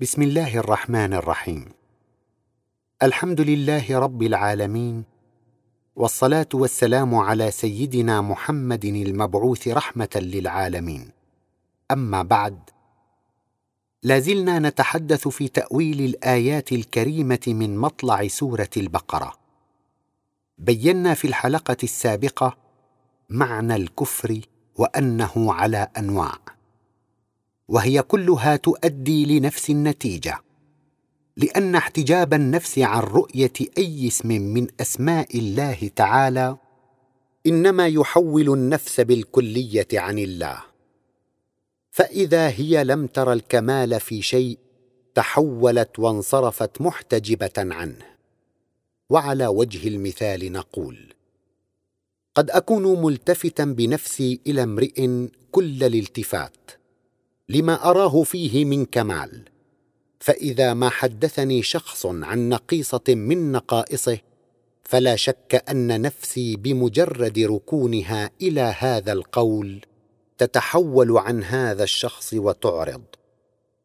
بسم الله الرحمن الرحيم. الحمد لله رب العالمين والصلاة والسلام على سيدنا محمد المبعوث رحمة للعالمين. أما بعد لازلنا نتحدث في تأويل الآيات الكريمة من مطلع سورة البقرة. بينا في الحلقة السابقة معنى الكفر وأنه على أنواع. وهي كلها تؤدي لنفس النتيجة لأن احتجاب النفس عن رؤية أي اسم من أسماء الله تعالى إنما يحول النفس بالكلية عن الله. فإذا هي لم تر الكمال في شيء تحولت وانصرفت محتجبة عنه. وعلى وجه المثال نقول قد أكون ملتفتا بنفسي إلى امرئ كل الالتفات لما أراه فيه من كمال. فإذا ما حدثني شخص عن نقيصة من نقائصه فلا شك أن نفسي بمجرد ركونها إلى هذا القول تتحول عن هذا الشخص وتعرض.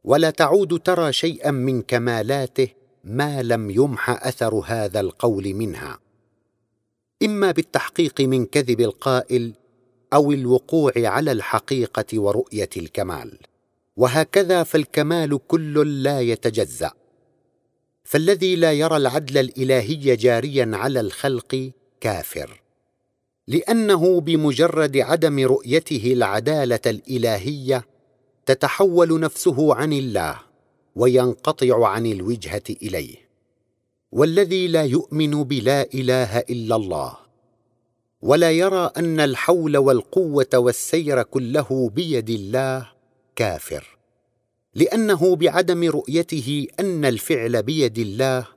ولا تعود ترى شيئا من كمالاته ما لم يمح أثر هذا القول منها. إما بالتحقيق من كذب القائل أو الوقوع على الحقيقة ورؤية الكمال. وهكذا فالكمال كل لا يتجزأ. فالذي لا يرى العدل الإلهي جاريا على الخلق كافر. لأنه بمجرد عدم رؤيته العدالة الإلهية تتحول نفسه عن الله وينقطع عن الوجهة إليه. والذي لا يؤمن بلا إله إلا الله. ولا يرى أن الحول والقوة والسير كله بيد الله كافر لأنه بعدم رؤيته أن الفعل بيد الله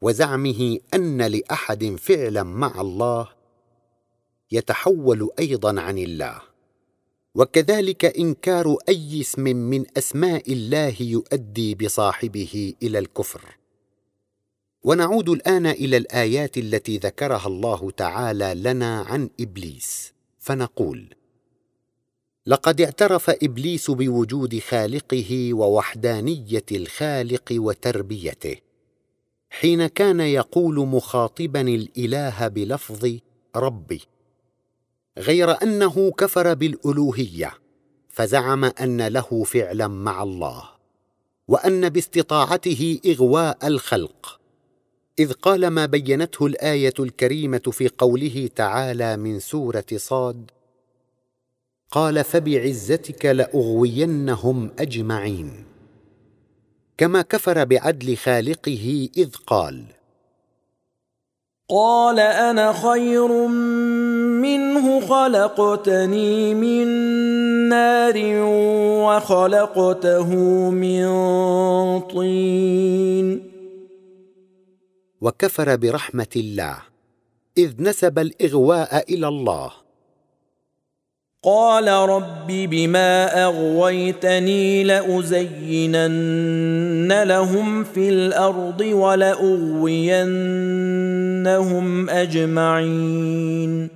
وزعمه أن لأحد فعلا مع الله يتحول أيضا عن الله. وكذلك إنكار أي اسم من أسماء الله يؤدي بصاحبه إلى الكفر. ونعود الآن إلى الآيات التي ذكرها الله تعالى لنا عن إبليس فنقول لقد اعترف إبليس بوجود خالقه ووحدانية الخالق وتربيته حين كان يقول مخاطبا الإله بلفظ ربي غير أنه كفر بالألوهية فزعم أن له فعلا مع الله وأن باستطاعته إغواء الخلق إذ قال ما بينته الآية الكريمة في قوله تعالى من سورة صاد قال فبعزتك لأغوينهم أجمعين. كما كفر بعدل خالقه إذ قال قال أنا خير منه خلقتني من نار وخلقته من طين. وكفر برحمة الله إذ نسب الإغواء إلى الله. قال رب بما أغويتني لأزينن لهم في الأرض ولأغوينهم أجمعين.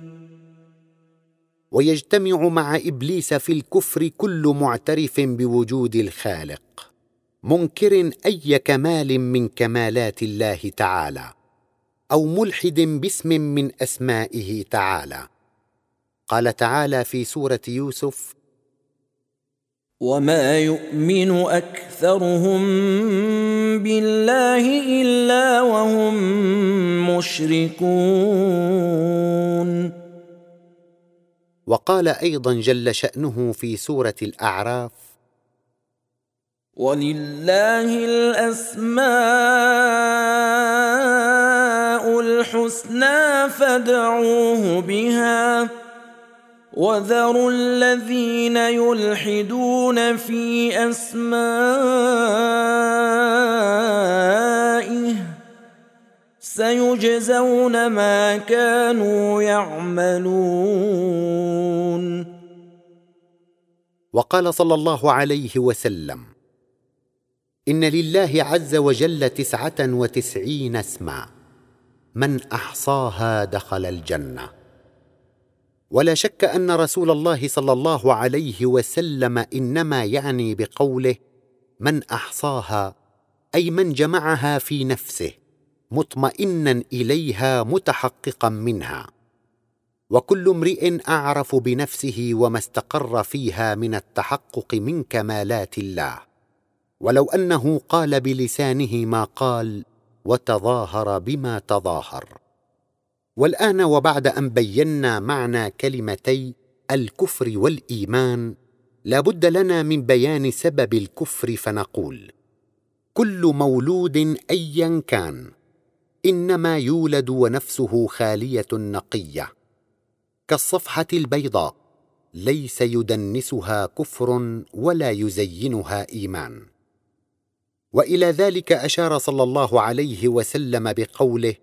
ويجتمع مع إبليس في الكفر كل معترف بوجود الخالق منكر أي كمال من كمالات الله تعالى أو ملحد باسم من أسمائه تعالى. قال تعالى في سورة يوسف وما يؤمن اكثرهم بالله الا وهم مشركون. وقال أيضا جل شأنه في سورة الأعراف ولله الاسماء الحسنى فادعوه بها وذروا الذين يلحدون في اسمائه سيجزون ما كانوا يعملون وقال صلى الله عليه وسلم إن لله عز وجل تسعة وتسعين اسما من أحصاها دخل الجنة. ولا شك أن رسول الله صلى الله عليه وسلم إنما يعني بقوله من أحصاها أي من جمعها في نفسه مطمئنا إليها متحققا منها. وكل امرئ أعرف بنفسه وما استقر فيها من التحقق من كمالات الله. ولو أنه قال بلسانه ما قال وتظاهر بما تظاهر. والآن وبعد أن بينا معنى كلمتي الكفر والإيمان لا بد لنا من بيان سبب الكفر فنقول كل مولود ايا كان إنما يولد ونفسه خالية نقية. كالصفحة البيضاء ليس يدنسها كفر ولا يزينها إيمان. وإلى ذلك أشار صلى الله عليه وسلم بقوله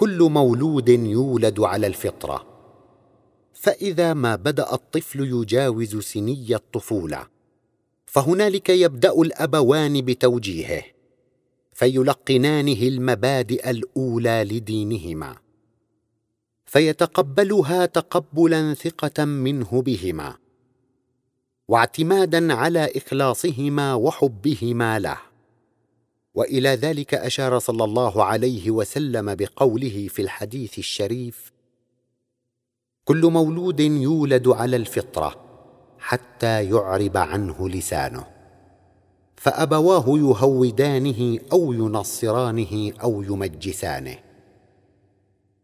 كل مولود يولد على الفطرة. فإذا ما بدأ الطفل يجاوز سني الطفولة فهنالك يبدأ الأبوان بتوجيهه فيلقنانه المبادئ الأولى لدينهما فيتقبلها تقبلا ثقة منه بهما واعتمادا على إخلاصهما وحبهما له. وإلى ذلك أشار صلى الله عليه وسلم بقوله في الحديث الشريف كل مولود يولد على الفطرة حتى يعرب عنه لسانه فأبواه يهودانه أو ينصرانه أو يمجسانه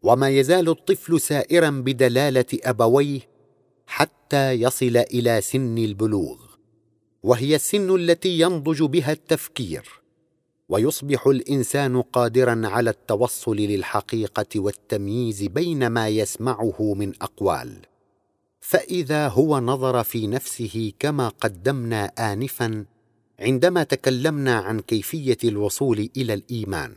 وما يزال الطفل سائرا بدلالة أبويه حتى يصل إلى سن البلوغ وهي السن التي ينضج بها التفكير ويصبح الإنسان قادرا على التوصل للحقيقة والتمييز بين ما يسمعه من أقوال. فإذا هو نظر في نفسه كما قدمنا انفا عندما تكلمنا عن كيفية الوصول إلى الإيمان.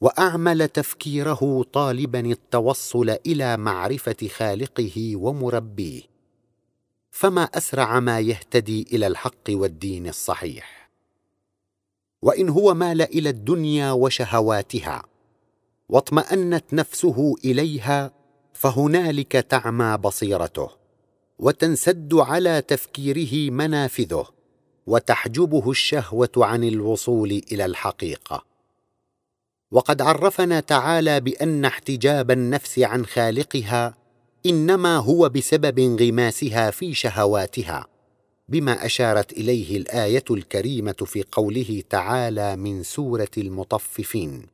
وأعمل تفكيره طالبا التوصل إلى معرفة خالقه ومربيه. فما أسرع ما يهتدي إلى الحق والدين الصحيح. وإن هو مال إلى الدنيا وشهواتها واطمأنت نفسه إليها فهنالك تعمى بصيرته وتنسد على تفكيره منافذه وتحجبه الشهوة عن الوصول إلى الحقيقة. وقد عرفنا تعالى بأن احتجاب النفس عن خالقها إنما هو بسبب انغماسها في شهواتها. بما أشارت إليه الآية الكريمة في قوله تعالى من سورة المطففين.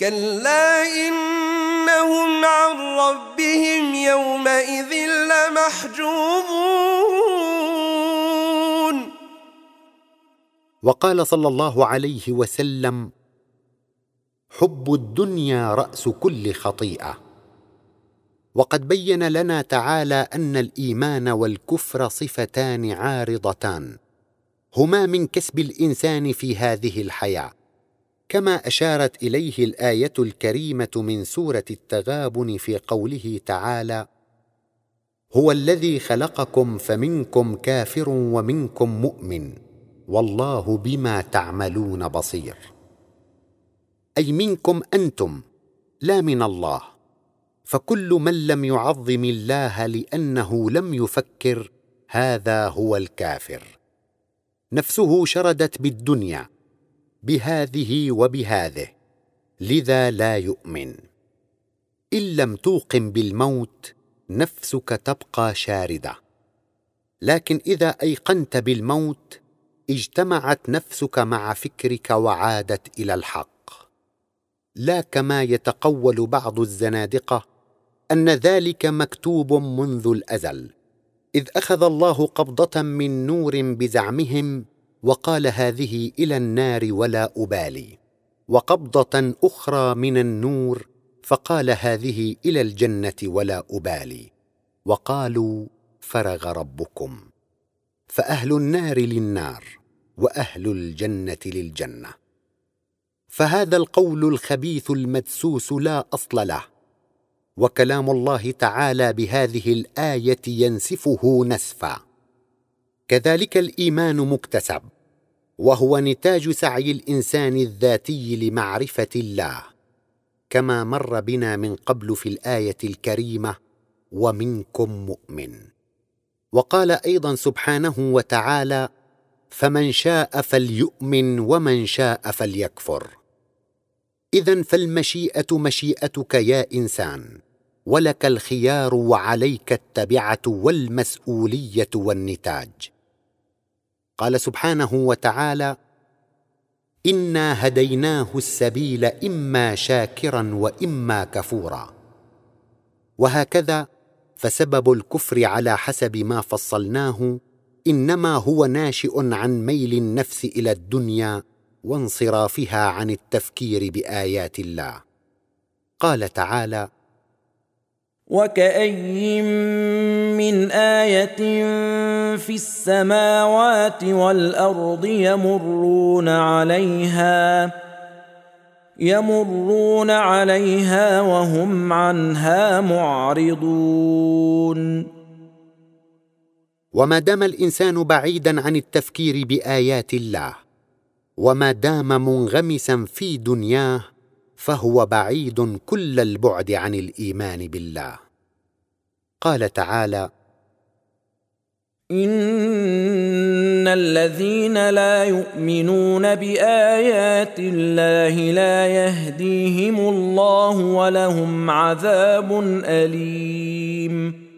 كلا إنهم عن ربهم يومئذ لمحجوبون. وقال صلى الله عليه وسلم حب الدنيا رأس كل خطيئة. وقد بين لنا تعالى أن الإيمان والكفر صفتان عارضتان. هما من كسب الإنسان في هذه الحياة. كما أشارت إليه الآية الكريمة من سورة التغابن في قوله تعالى هو الذي خلقكم فمنكم كافر ومنكم مؤمن والله بما تعملون بصير. أي منكم أنتم لا من الله. فكل من لم يعظم الله لأنه لم يفكر هذا هو الكافر. نفسه شردت بالدنيا بهذه وبهذه لذا لا يؤمن. إن لم توقن بالموت نفسك تبقى شاردة. لكن إذا أيقنت بالموت اجتمعت نفسك مع فكرك وعادت إلى الحق. لا كما يتقول بعض الزنادقة أن ذلك مكتوب منذ الأزل إذ أخذ الله قبضة من نور بزعمهم وقال هذه إلى النار ولا أبالي وقبضة أخرى من النور فقال هذه إلى الجنة ولا أبالي وقالوا فرغ ربكم فأهل النار للنار وأهل الجنة للجنة. فهذا القول الخبيث المدسوس لا أصل له. وكلام الله تعالى بهذه الآية ينسفه نسفا. كذلك الإيمان مكتسب وهو نتاج سعي الإنسان الذاتي لمعرفة الله كما مر بنا من قبل في الآية الكريمة ومنكم مؤمن وقال أيضا سبحانه وتعالى فمن شاء فليؤمن ومن شاء فليكفر اذا فالمشيئة مشيئتك يا إنسان ولك الخيار وعليك التبعة والمسؤولية والنتاج. قال سبحانه وتعالى إنا هديناه السبيل إما شاكرا وإما كفورا. وهكذا فسبب الكفر على حسب ما فصلناه إنما هو ناشئ عن ميل النفس إلى الدنيا وانصرافها عن التفكير بآيات الله. قال تعالى وكأين من آية في السماوات والأرض يمرون عليها يمرون عليها وهم عنها معرضون. وما دام الإنسان بعيدا عن التفكير بآيات الله وما دام منغمسا في دنياه فهو بعيد كل البعد عن الإيمان بالله. قال تعالى ان الذين لا يؤمنون بايات الله لا يهديهم الله ولهم عذاب اليم.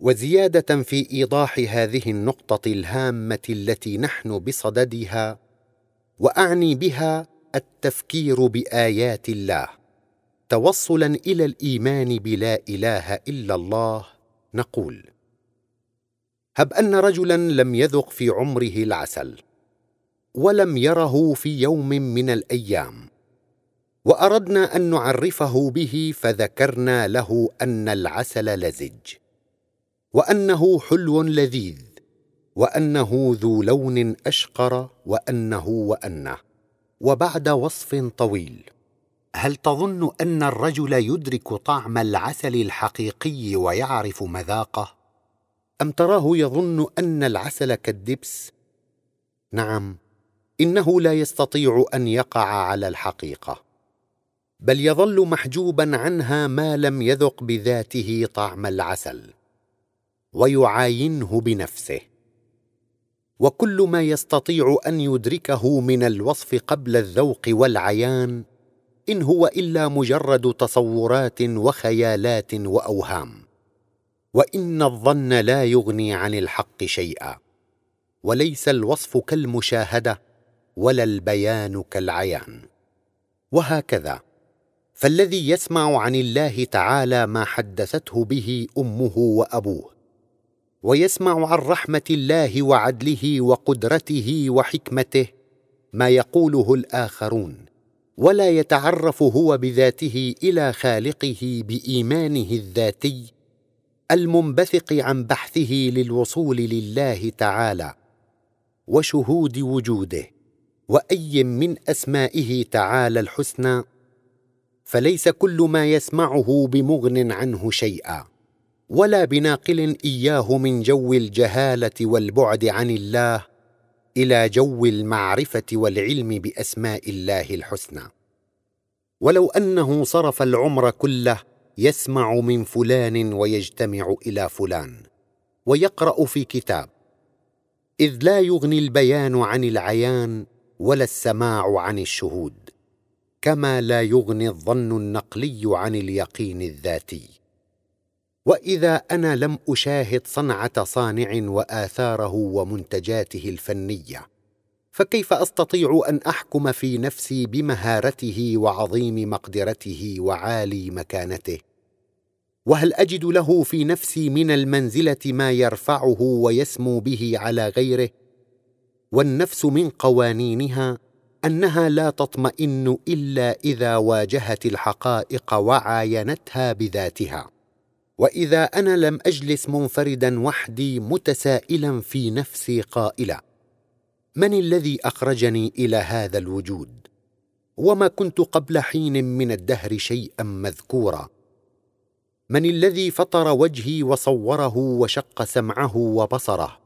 وزيادة في إيضاح هذه النقطة الهامة التي نحن بصددها وأعني بها التفكير بآيات الله توصلا إلى الإيمان بلا إله إلا الله نقول هب أن رجلا لم يذق في عمره العسل ولم يره في يوم من الأيام وأردنا أن نعرفه به فذكرنا له أن العسل لزج وأنه حلو لذيذ وأنه ذو لون أشقر وأنه وأنه. وبعد وصف طويل. هل تظن أن الرجل يدرك طعم العسل الحقيقي ويعرف مذاقه؟ أم تراه يظن أن العسل كالدبس؟ نعم إنه لا يستطيع أن يقع على الحقيقة بل يظل محجوبا عنها ما لم يذق بذاته طعم العسل ويعاينه بنفسه. وكل ما يستطيع أن يدركه من الوصف قبل الذوق والعيان إن هو إلا مجرد تصورات وخيالات وأوهام. وإن الظن لا يغني عن الحق شيئا. وليس الوصف كالمشاهدة ولا البيان كالعيان. وهكذا. فالذي يسمع عن الله تعالى ما حدثته به أمه وأبوه. ويسمع عن رحمة الله وعدله وقدرته وحكمته ما يقوله الآخرون ولا يتعرف هو بذاته إلى خالقه بإيمانه الذاتي المنبثق عن بحثه للوصول لله تعالى وشهود وجوده وأي من أسمائه تعالى الحسنى فليس كل ما يسمعه بمغن عنه شيئا. ولا بناقل إياه من جو الجهالة والبعد عن الله إلى جو المعرفة والعلم بأسماء الله الحسنى. ولو أنه صرف العمر كله يسمع من فلان ويجتمع إلى فلان ويقرأ في كتاب إذ لا يغني البيان عن العيان ولا السماع عن الشهود كما لا يغني الظن النقلي عن اليقين الذاتي. وإذا أنا لم أشاهد صنعة صانع وآثاره ومنتجاته الفنية فكيف أستطيع أن أحكم في نفسي بمهارته وعظيم مقدرته وعالي مكانته؟ وهل أجد له في نفسي من المنزلة ما يرفعه ويسمو به على غيره؟ والنفس من قوانينها أنها لا تطمئن إلا إذا واجهت الحقائق وعاينتها بذاتها. وإذا أنا لم أجلس منفردا وحدي متسائلا في نفسي قائلا من الذي أخرجني إلى هذا الوجود؟ وما كنت قبل حين من الدهر شيئا مذكورا؟ من الذي فطر وجهي وصوره وشق سمعه وبصره؟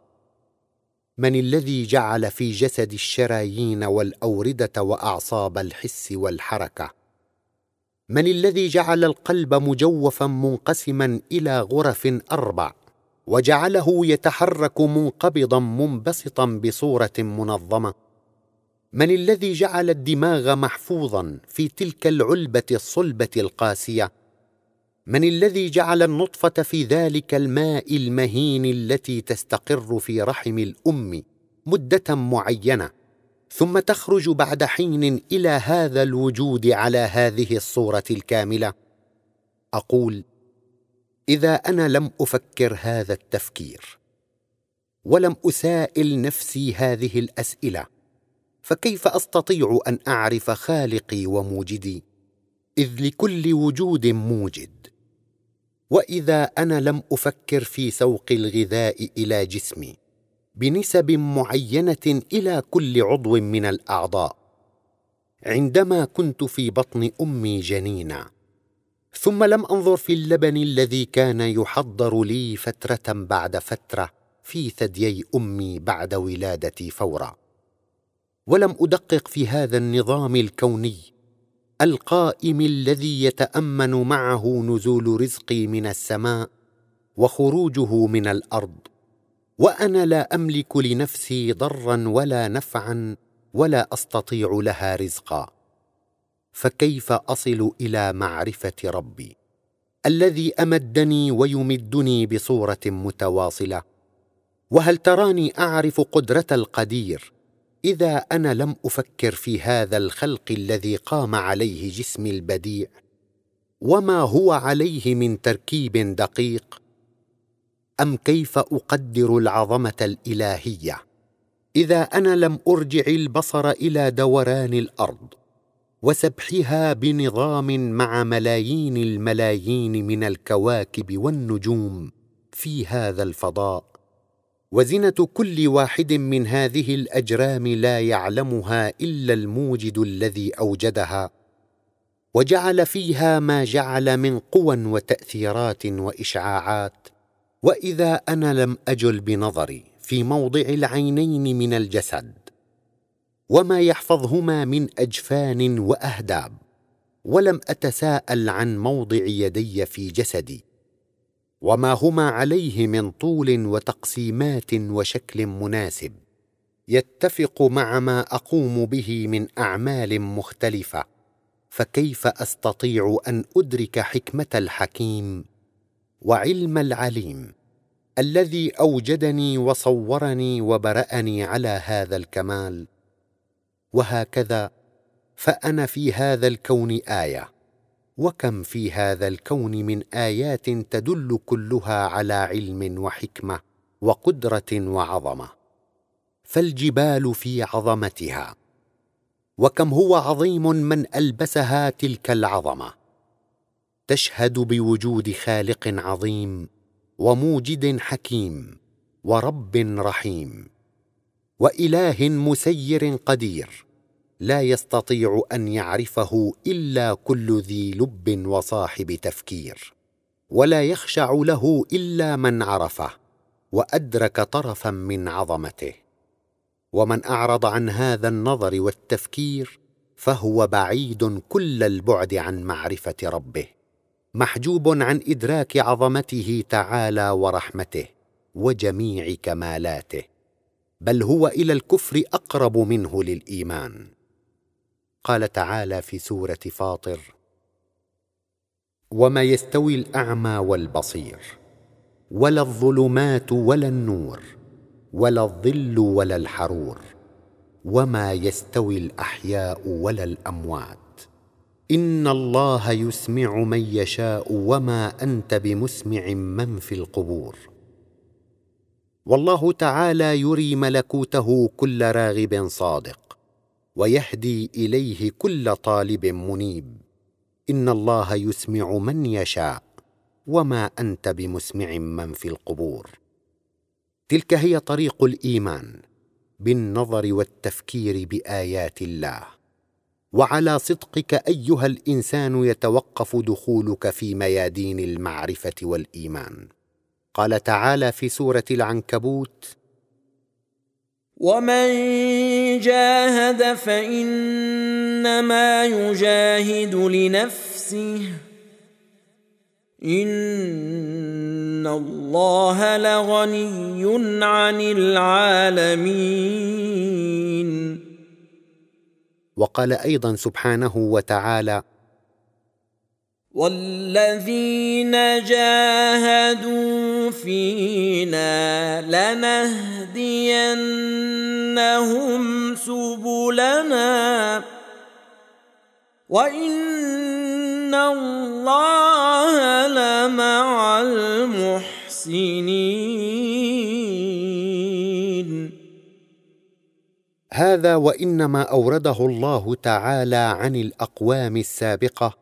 من الذي جعل في جسد الشرايين والأوردة وأعصاب الحس والحركة؟ من الذي جعل القلب مجوفا منقسما إلى غرف أربع وجعله يتحرك منقبضا منبسطا بصورة منظمة. من الذي جعل الدماغ محفوظا في تلك العلبة الصلبة القاسية؟ من الذي جعل النطفة في ذلك الماء المهين التي تستقر في رحم الأم مدة معينة؟ ثم تخرج بعد حين إلى هذا الوجود على هذه الصورة الكاملة. أقول إذا أنا لم أفكر هذا التفكير ولم أسائل نفسي هذه الأسئلة فكيف أستطيع أن أعرف خالقي وموجدي؟ إذ لكل وجود موجد. وإذا أنا لم أفكر في سوق الغذاء إلى جسمي بنسب معينة إلى كل عضو من الأعضاء. عندما كنت في بطن أمي جنينا ثم لم أنظر في اللبن الذي كان يحضر لي فترة بعد فترة في ثديي أمي بعد ولادتي فورا. ولم أدقق في هذا النظام الكوني القائم الذي يتأمن معه نزول رزقي من السماء وخروجه من الأرض. وأنا لا أملك لنفسي ضرا ولا نفعا ولا أستطيع لها رزقا. فكيف أصل إلى معرفة ربي؟ الذي أمدني ويمدني بصورة متواصلة. وهل تراني أعرف قدرة القدير؟ إذا أنا لم أفكر في هذا الخلق الذي قام عليه جسمي البديع. وما هو عليه من تركيب دقيق؟ أم كيف أقدر العظمة الإلهية؟ إذا أنا لم أرجع البصر إلى دوران الأرض وسبحها بنظام مع ملايين الملايين من الكواكب والنجوم في هذا الفضاء وزنة كل واحد من هذه الأجرام لا يعلمها إلا الموجد الذي أوجدها وجعل فيها ما جعل من قوى وتأثيرات وإشعاعات. وإذا أنا لم أجل بنظري في موضع العينين من الجسد وما يحفظهما من أجفان وأهداب ولم أتساءل عن موضع يدي في جسدي وما هما عليه من طول وتقسيمات وشكل مناسب يتفق مع ما أقوم به من أعمال مختلفة فكيف أستطيع أن أدرك حكمة الحكيم؟ وعلم العليم الذي أوجدني وصورني وبرأني على هذا الكمال. وهكذا فأنا في هذا الكون آية وكم في هذا الكون من آيات تدل كلها على علم وحكمة وقدرة وعظمة. فالجبال في عظمتها وكم هو عظيم من ألبسها تلك العظمة. تشهد بوجود خالق عظيم وموجد حكيم ورب رحيم وإله مسير قدير لا يستطيع أن يعرفه إلا كل ذي لب وصاحب تفكير ولا يخشع له إلا من عرفه وأدرك طرفا من عظمته ومن أعرض عن هذا النظر والتفكير فهو بعيد كل البعد عن معرفة ربه محجوب عن إدراك عظمته تعالى ورحمته وجميع كمالاته بل هو إلى الكفر أقرب منه للإيمان. قال تعالى في سورة فاطر وما يستوي الأعمى والبصير ولا الظلمات ولا النور ولا الظل ولا الحرور وما يستوي الأحياء ولا الأموات ان الله يسمع من يشاء وما انت بمسمع من في القبور. والله تعالى يري ملكوته كل راغب صادق ويهدي اليه كل طالب منيب. ان الله يسمع من يشاء وما انت بمسمع من في القبور. تلك هي طريق الايمان بالنظر والتفكير بايات الله. وعلى صدقك أيها الإنسان يتوقف دخولك في ميادين المعرفة والإيمان. قال تعالى في سورة العنكبوت ومن جاهد فانما يجاهد لنفسه ان الله لغني عن العالمين وقال أيضا سبحانه وتعالى والذين جاهدوا فينا لنهدينهم سبلنا وان الله لمع المحسنين هذا وإنما أورده الله تعالى عن الأقوام السابقة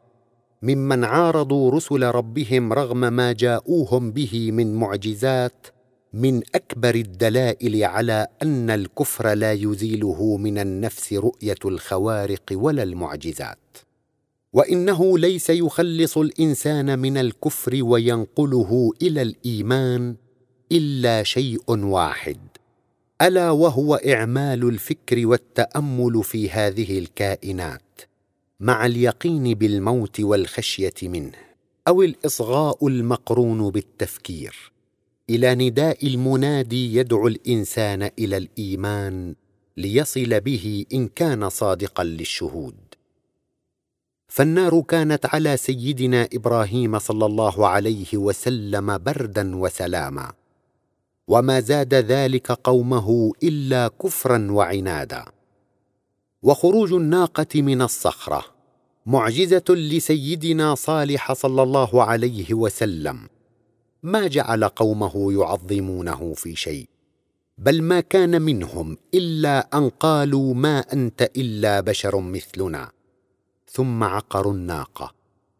ممن عارضوا رسل ربهم رغم ما جاءوهم به من معجزات من أكبر الدلائل على أن الكفر لا يزيله من النفس رؤية الخوارق ولا المعجزات. وإنه ليس يخلص الإنسان من الكفر وينقله إلى الإيمان إلا شيء واحد. ألا وهو إعمال الفكر والتأمل في هذه الكائنات مع اليقين بالموت والخشية منه أو الإصغاء المقرون بالتفكير. إلى نداء المنادي يدعو الإنسان إلى الإيمان ليصل به إن كان صادقا للشهود. فالنار كانت على سيدنا إبراهيم صلى الله عليه وسلم بردا وسلاما. وما زاد ذلك قومه إلا كفرا وعنادا. وخروج الناقة من الصخرة معجزة لسيدنا صالح صلى الله عليه وسلم. ما جعل قومه يعظمونه في شيء بل ما كان منهم إلا أن قالوا ما أنت إلا بشر مثلنا. ثم عقروا الناقة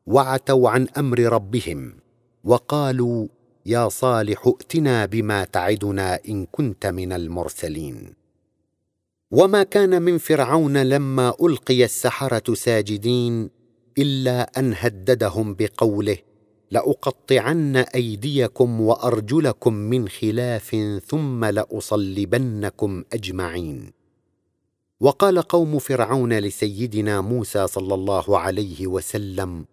وعتوا عن أمر ربهم وقالوا يا صالح ائتنا بما تعدنا إن كنت من المرسلين. وما كان من فرعون لما ألقي السحرة ساجدين إلا أن هددهم بقوله لأقطعن أيديكم وأرجلكم من خلاف ثم لأصلبنكم أجمعين. وقال قوم فرعون لسيدنا موسى صلى الله عليه وسلم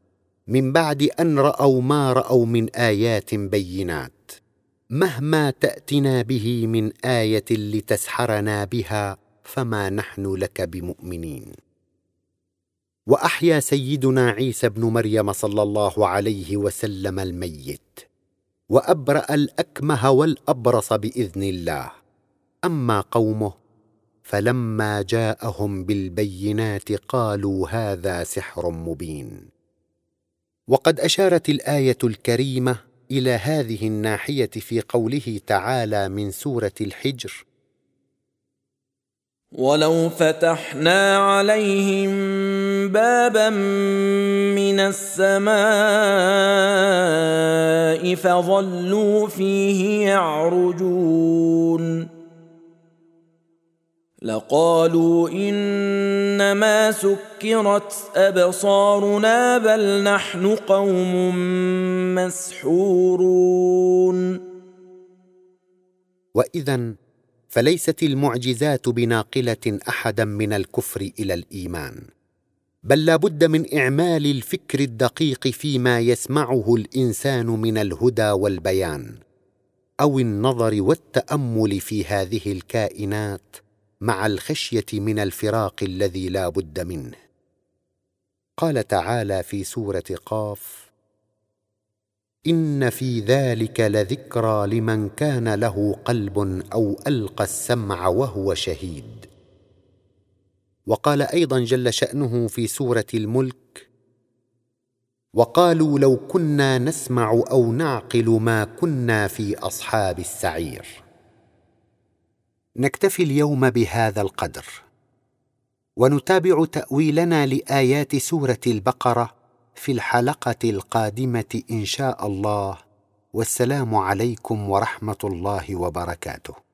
من بعد أن رأوا ما رأوا من آيات بينات. مهما تأتنا به من آية لتسحرنا بها فما نحن لك بمؤمنين. وأحيا سيدنا عيسى بن مريم صلى الله عليه وسلم الميت وأبرأ الأكمه والأبرص بإذن الله. أما قومه فلما جاءهم بالبينات قالوا هذا سحر مبين. وقد أشارت الآية الكريمة إلى هذه الناحية في قوله تعالى من سورة الحجر. ولو فتحنا عليهم بابا من السماء فظلوا فيه يعرجون لقالوا إنما سكرت أبصارنا بل نحن قوم مسحورون. واذا فليست المعجزات بناقلة أحدا من الكفر إلى الإيمان بل لا بد من إعمال الفكر الدقيق فيما يسمعه الإنسان من الهدى والبيان أو النظر والتأمل في هذه الكائنات مع الخشية من الفراق الذي لا بد منه. قال تعالى في سورة قاف إن في ذلك لذكرى لمن كان له قلب أو ألقى السمع وهو شهيد. وقال أيضا جل شأنه في سورة الملك وقالوا لو كنا نسمع أو نعقل ما كنا في أصحاب السعير. نكتفي اليوم بهذا القدر. ونتابع تأويلنا لآيات سورة البقرة في الحلقة القادمة إن شاء الله. والسلام عليكم ورحمة الله وبركاته.